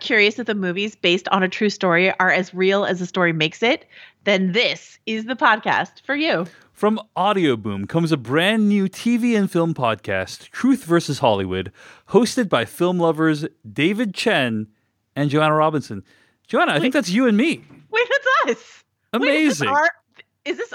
curious if the movies based on a true story are as real as the story makes it, then this is the podcast for you. From Audioboom comes a brand new TV and film podcast, Truth versus Hollywood, hosted by film lovers David Chen and Joanna Robinson. Joanna, I think that's you and me. Wait, that's us. Wait, is this Amazing. our, is this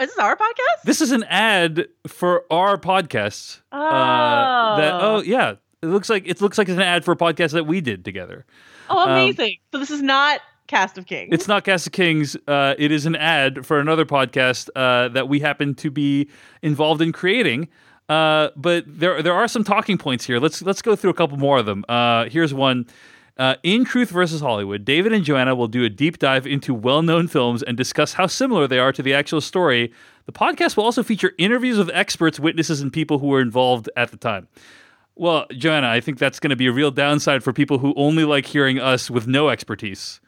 is this our podcast? This is an ad for our podcast. oh, Uh, that oh yeah, it looks like it looks like it's an ad for a podcast that we did together. oh, um, amazing. so this is not Cast of Kings. It's not Cast of Kings. Uh, it is an ad for another podcast uh, that we happen to be involved in creating. Uh, but there there are some talking points here. Let's let's go through a couple more of them. Uh, here's one. Uh, in Truth versus Hollywood, David and Joanna will do a deep dive into well known films and discuss how similar they are to the actual story. The podcast will also feature interviews with experts, witnesses, and people who were involved at the time. Well, Joanna, I think that's going to be a real downside for people who only like hearing us with no expertise.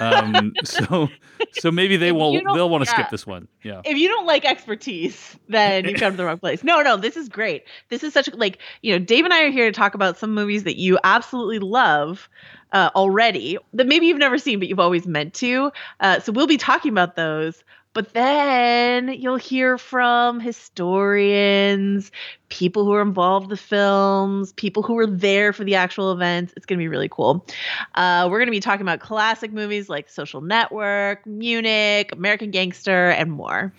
Um, so, so maybe they won't. They'll want to yeah. skip this one. Yeah. if you don't like expertise, then you've come to the wrong place. No, no, this is great. This is such a, like, you know, Dave and I are here to talk about some movies that you absolutely love uh, already that maybe you've never seen, but you've always meant to. Uh, so we'll be talking about those. But then you'll hear from historians, people who are involved in the films, people who were there for the actual events. It's going to be really cool. Uh, we're going to be talking about classic movies like Social Network, Munich, American Gangster, and more.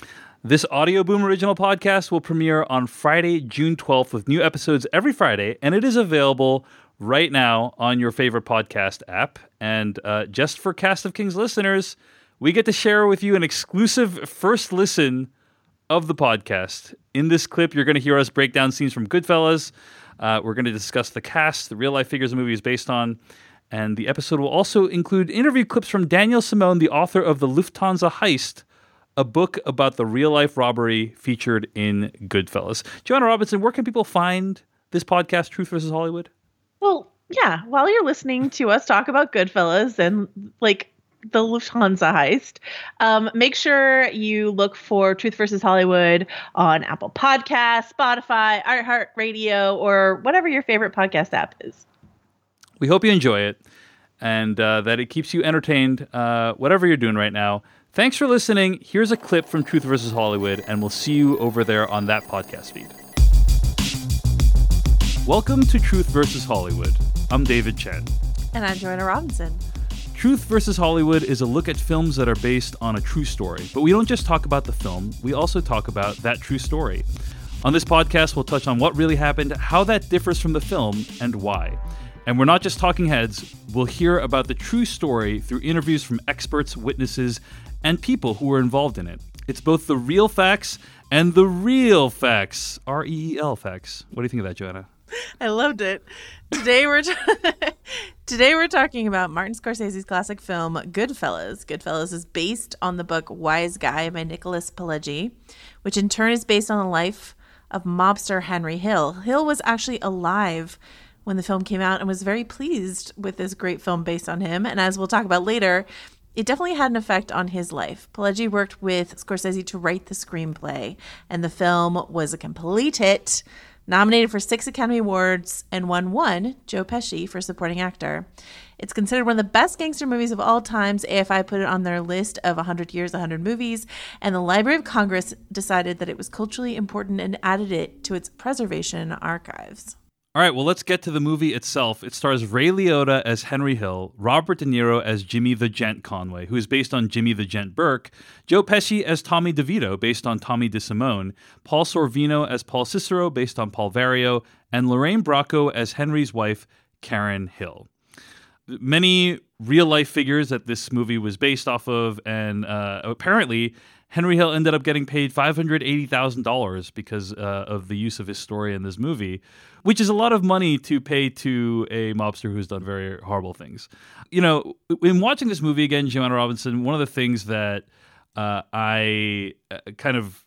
This Audioboom original podcast will premiere on Friday, June 12th, with new episodes every Friday, and it is available right now on your favorite podcast app. And uh, just for Cast of Kings listeners, we get to share with you an exclusive first listen of the podcast. In this clip, you're going to hear us break down scenes from Goodfellas. Uh, we're going to discuss the cast, the real life figures the movie is based on. And the episode will also include interview clips from Daniel Simone, the author of The Lufthansa Heist, a book about the real life robbery featured in Goodfellas. Joanna Robinson, where can people find this podcast, Truth versus Hollywood? Well, yeah, while you're listening to us talk about Goodfellas and like the Lufthansa heist, um, make sure you look for Truth versus Hollywood on Apple Podcasts, Spotify, iHeartRadio, or whatever your favorite podcast app is. We hope you enjoy it and uh, that it keeps you entertained, uh, whatever you're doing right now. Thanks for listening. Here's a clip from Truth versus Hollywood, and we'll see you over there on that podcast feed. Welcome to Truth versus Hollywood. I'm David Chen. And I'm Joanna Robinson. Truth versus Hollywood is a look at films that are based on a true story. But we don't just talk about the film, we also talk about that true story. On this podcast, we'll touch on what really happened, how that differs from the film, and why. And we're not just talking heads, we'll hear about the true story through interviews from experts, witnesses, and people who were involved in it. It's both the real facts and the real facts. R E E L facts. What do you think of that, Joanna? I loved it. Today we're t- today we're talking about Martin Scorsese's classic film Goodfellas. Goodfellas is based on the book Wiseguy by Nicholas Pileggi, which in turn is based on the life of mobster Henry Hill. Hill was actually alive when the film came out and was very pleased with this great film based on him. And as we'll talk about later, it definitely had an effect on his life. Pileggi worked with Scorsese to write the screenplay, and the film was a complete hit nominated for six Academy Awards and won one, Joe Pesci, for supporting actor. It's considered one of the best gangster movies of all times. AFI put it on their list of 100 years, 100 movies, and the Library of Congress decided that it was culturally important and added it to its preservation archives. All right, well, let's get to the movie itself. It stars Ray Liotta as Henry Hill, Robert De Niro as Jimmy the Gent Conway, who is based on Jimmy the Gent Burke, Joe Pesci as Tommy DeVito, based on Tommy DeSimone, Paul Sorvino as Paul Cicero, based on Paul Vario, and Lorraine Bracco as Henry's wife, Karen Hill. Many real life figures that this movie was based off of, and uh, apparently Henry Hill ended up getting paid $580,000 because uh, of the use of his story in this movie, which is a lot of money to pay to a mobster who's done very horrible things. You know, in watching this movie again, Joanna Robinson, one of the things that uh, I uh, kind of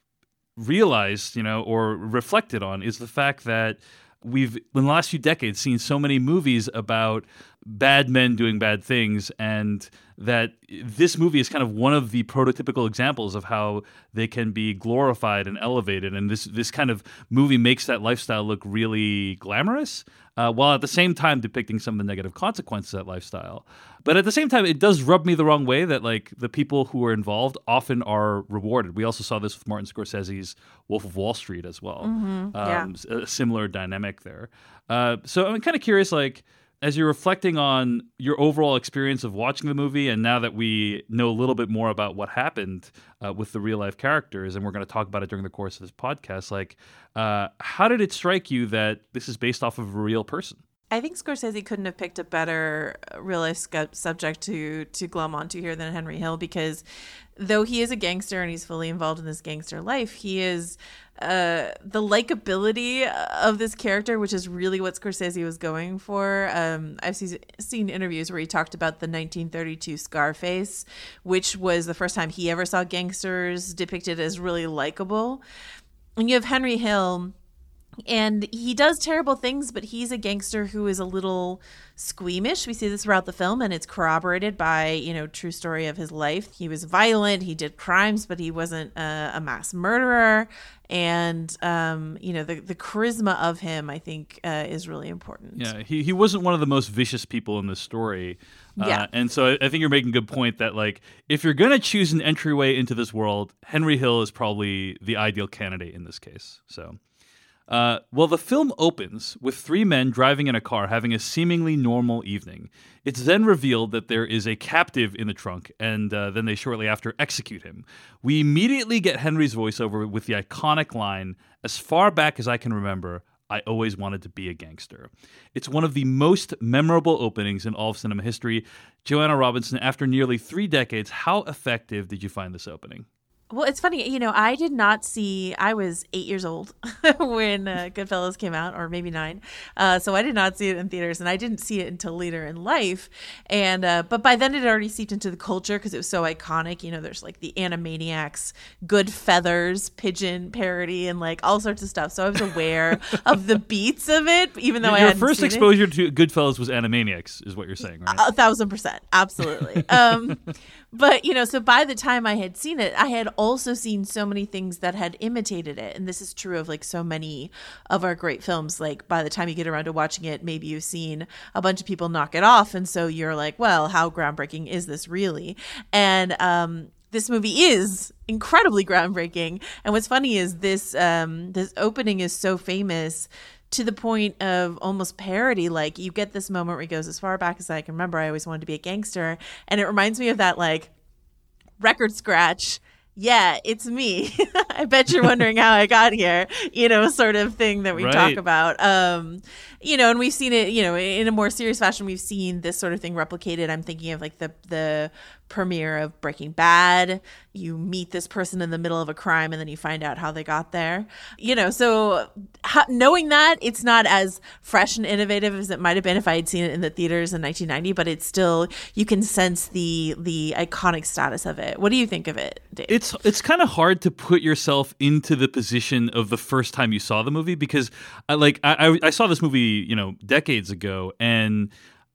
realized, you know, or reflected on is the fact that we've in the last few decades seen so many movies about bad men doing bad things and that this movie is kind of one of the prototypical examples of how they can be glorified and elevated and this this kind of movie makes that lifestyle look really glamorous uh, while at the same time depicting some of the negative consequences of that lifestyle. But at the same time, it does rub me the wrong way that like the people who are involved often are rewarded. We also saw this with Martin Scorsese's Wolf of Wall Street as well. Mm-hmm. Yeah. Um, a similar dynamic there. Uh, so I'm kind of curious, like as you're reflecting on your overall experience of watching the movie, and now that we know a little bit more about what happened uh, with the real life characters, and we're going to talk about it during the course of this podcast, like, uh, how did it strike you that this is based off of a real person? I think Scorsese couldn't have picked a better real life subject to to glom onto here than Henry Hill because though he is a gangster and he's fully involved in this gangster life, he is uh, the likability of this character, which is really what Scorsese was going for. Um, I've seen interviews where he talked about the 1932 Scarface, which was the first time he ever saw gangsters depicted as really likable. And you have Henry Hill and he does terrible things but he's a gangster who is a little squeamish we see this throughout the film and it's corroborated by you know true story of his life he was violent he did crimes but he wasn't a, a mass murderer and um, you know the, the charisma of him i think uh, is really important Yeah, he, he wasn't one of the most vicious people in this story. Uh, Yeah. And so I, I think you're making a good point that, like, if you're going to choose an entryway into this world, Henry Hill is probably the ideal candidate in this case. So. Uh, well, the film opens with three men driving in a car having a seemingly normal evening. It's then revealed that there is a captive in the trunk, and uh, then they shortly after execute him. We immediately get Henry's voiceover with the iconic line As far back as I can remember, I always wanted to be a gangster. It's one of the most memorable openings in all of cinema history. Joanna Robinson, after nearly three decades, how effective did you find this opening? Well, it's funny, you know, I did not see, I was eight years old when uh, Goodfellas came out, or maybe nine. Uh, so I did not see it in theaters, and I didn't see it until later in life. And, uh, but by then it had already seeped into the culture because it was so iconic. You know, there's like the Animaniacs, Goodfeathers, Pigeon parody, and like all sorts of stuff. So I was aware of the beats of it, even though I Your hadn't first seen it. exposure to Goodfellas was Animaniacs, is what you're saying, right? A thousand percent, absolutely. um, but you know, so by the time I had seen it, I had also seen so many things that had imitated it, and this is true of like so many of our great films. Like by the time you get around to watching it, maybe you've seen a bunch of people knock it off, and so you're like, well, how groundbreaking is this really? And um, this movie is incredibly groundbreaking. And what's funny is this um, this opening is so famous to the point of almost parody. Like you get this moment where he goes, as far back as I can remember, I always wanted to be a gangster. And it reminds me of that like record scratch. Yeah, it's me. I bet you're wondering how I got here, you know, sort of thing that we talk about. Um, you know, and we've seen it, you know, in a more serious fashion, we've seen this sort of thing replicated. I'm thinking of like the the premiere of Breaking Bad. You meet this person in the middle of a crime and then you find out how they got there. You know, so knowing that it's not as fresh and innovative as it might have been if I had seen it in the theaters in 1990, but it's still you can sense the the iconic status of it. What do you think of it, Dave? it's it's kind of hard to put yourself into the position of the first time you saw the movie because I like I, I- I saw this movie you know decades ago and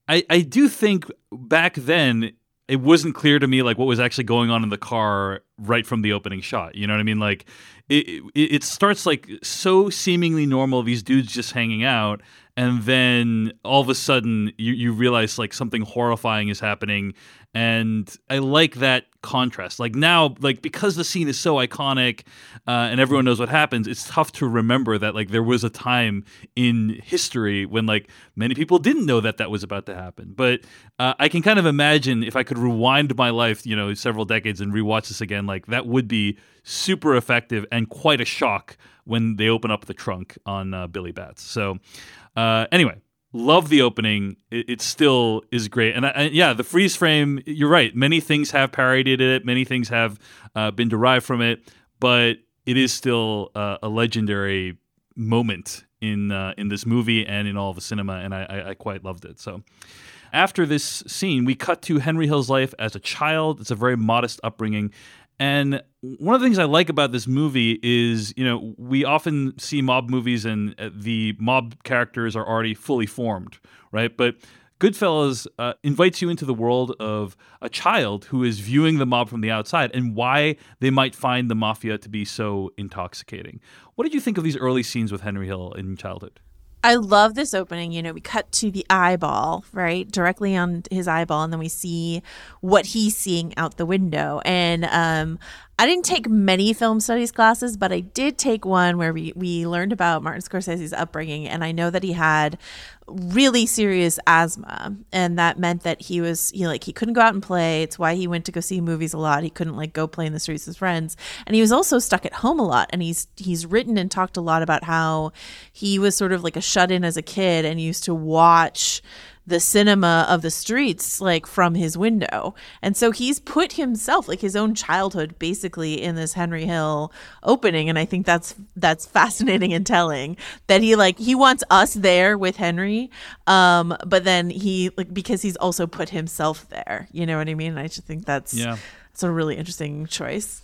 I I do think back then it wasn't clear to me like what was actually going on in the car right from the opening shot you know what I mean? Like it it, it starts like so seemingly normal these dudes just hanging out and then all of a sudden you, you realize like something horrifying is happening. And i like that contrast. Like now like because the scene is so iconic uh, and everyone knows what happens it's tough to remember that like there was a time in history when like many people didn't know that that was about to happen. But uh, i can kind of imagine if i could rewind my life you know several decades and rewatch this again like that would be super effective and quite a shock when they open up the trunk on uh, billy batts so uh, anyway, love the opening. It, it still is great, and I, I- yeah, the freeze frame. You're right. Many things have parodied it. Many things have uh, been derived from it, but it is still uh, a legendary moment in uh, in this movie and in all of the cinema, and I, I, I quite loved it. So. After this scene, we cut to Henry Hill's life as a child. It's a very modest upbringing. And one of the things I like about this movie is, you know, we often see mob movies and uh, the mob characters are already fully formed, right? But Goodfellas uh, invites you into the world of a child who is viewing the mob from the outside and why they might find the mafia to be so intoxicating. What did you think of these early scenes with Henry Hill in childhood? I love this opening. You know, we cut to the eyeball, right? Directly on his eyeball, and then we see what he's seeing out the window. And um, I didn't take many film studies classes, but I did take one where we, we learned about Martin Scorsese's upbringing. And I know that he had really serious asthma. And that meant that he was, you know, like he couldn't go out and play. It's why he went to go see movies a lot. He couldn't like go play in the streets with friends. And he was also stuck at home a lot. And he's he's written and talked a lot about how he was sort of like a shut in as a kid and used to watch the cinema of the streets like from his window. And so he's put himself like his own childhood basically in this Henry Hill opening and I think that's that's fascinating and telling that he like he wants us there with Henry um but then he like because he's also put himself there. You know what I mean? I just think that's Yeah. it's a really interesting choice.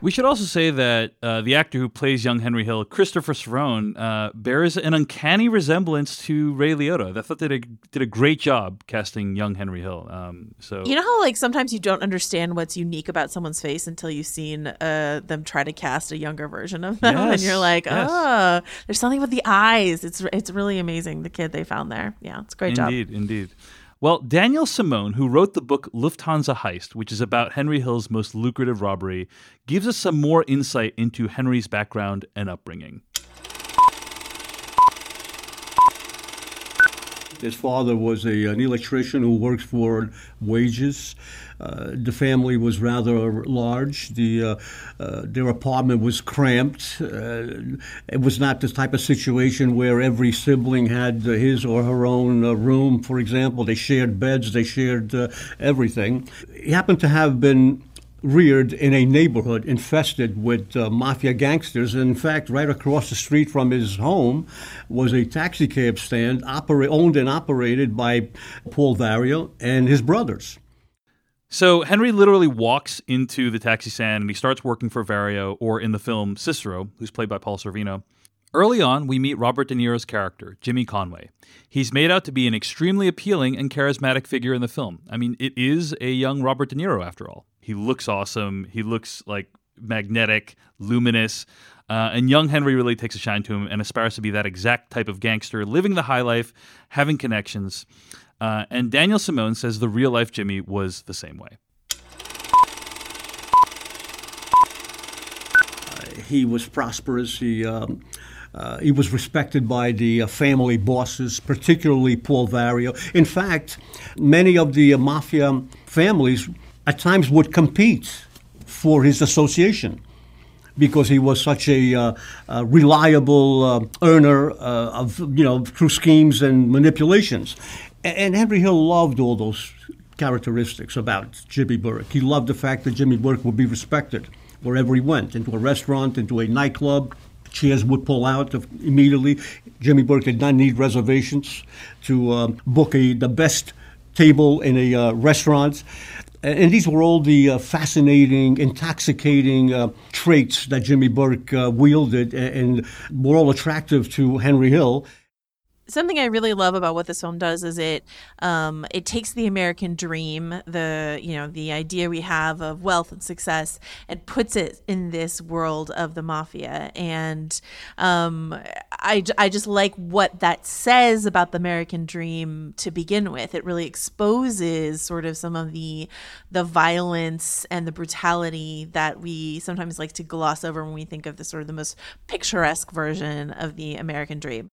We should also say that uh, the actor who plays young Henry Hill, Christopher Serrone, uh, bears an uncanny resemblance to Ray Liotta. I thought they did a, did a great job casting young Henry Hill. Um, so You know how like sometimes you don't understand what's unique about someone's face until you've seen uh, them try to cast a younger version of them, and you're like, yes. oh, there's something with the eyes. It's it's really amazing the kid they found there. Yeah, it's a great job. Indeed, indeed. Well, Daniel Simone, who wrote the book Lufthansa Heist, which is about Henry Hill's most lucrative robbery, gives us some more insight into Henry's background and upbringing. His father was a, an electrician who worked for wages. Uh, the family was rather large. The uh, uh, their apartment was cramped. Uh, it was not the type of situation where every sibling had his or her own uh, room. For example, they shared beds. They shared everything. He happened to have been reared in a neighborhood infested with uh, mafia gangsters. In fact, right across the street from his home was a taxi cab stand opera- owned and operated by Paul Vario and his brothers. So Henry literally walks into the taxi stand and he starts working for Vario, or in the film Cicero, who's played by Paul Sorvino. Early on, we meet Robert De Niro's character, Jimmy Conway. He's made out to be an extremely appealing and charismatic figure in the film. I mean, it is a young Robert De Niro after all. He looks awesome. He looks like magnetic, luminous. Uh, and young Henry really takes a shine to him and aspires to be that exact type of gangster, living the high life, having connections. Uh, and Daniel Simone says the real life Jimmy was the same way. He was prosperous. He um, uh, he was respected by the uh, family bosses, particularly Paul Vario. In fact, many of the uh, mafia families at times would compete for his association because he was such a, uh, uh, reliable uh, earner uh, of you know through schemes and manipulations. And Henry Hill loved all those characteristics about Jimmy Burke. He loved the fact that Jimmy Burke would be respected wherever he went, into a restaurant, into a nightclub. Chairs would pull out immediately. Jimmy Burke did not need reservations to um, book a, the best table in a uh, restaurant. And these were all the uh, fascinating, intoxicating uh, traits that Jimmy Burke uh, wielded and were all attractive to Henry Hill. Something I really love about what this film does is it um, it takes the American dream, the you know the idea we have of wealth and success, and puts it in this world of the mafia. And um, I I just like what that says about the American dream to begin with. It really exposes sort of some of the the violence and the brutality that we sometimes like to gloss over when we think of the sort of the most picturesque version of the American dream.